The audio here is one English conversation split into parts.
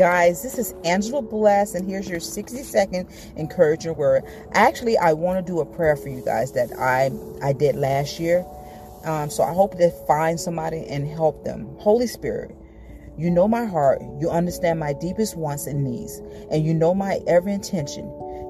guys, this is Angela Bless, and here's your 60 second encouraging word. Actually, I want to do a prayer for you guys that I I did last year. Um, so I hope to find somebody and help them. Holy Spirit, you know my heart. You understand my deepest wants and needs, and you know my every intention.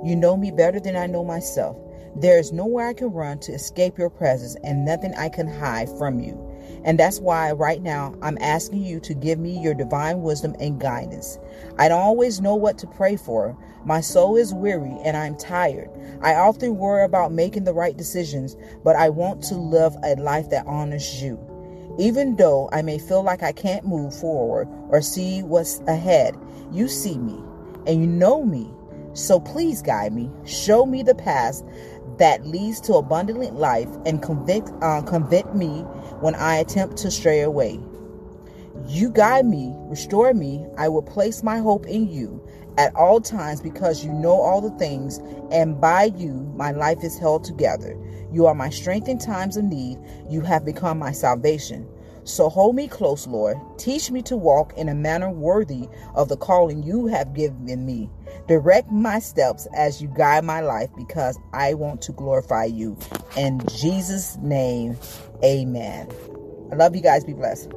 You know me better than I know myself. There is nowhere I can run to escape your presence, and nothing I can hide from you. And that's why right now I'm asking you to give me your divine wisdom and guidance. I don't always know what to pray for. My soul is weary and I'm tired. I often worry about making the right decisions, but I want to live a life that honors you. Even though I may feel like I can't move forward or see what's ahead, you see me and you know me. So please guide me, show me the path that leads to abundant life and convict, uh, convict me when I attempt to stray away. You guide me, restore me. I will place my hope in you at all times because you know all the things, and by you my life is held together. You are my strength in times of need. You have become my salvation. So hold me close, Lord. Teach me to walk in a manner worthy of the calling you have given me. Direct my steps as you guide my life because I want to glorify you. In Jesus' name, amen. I love you guys. Be blessed.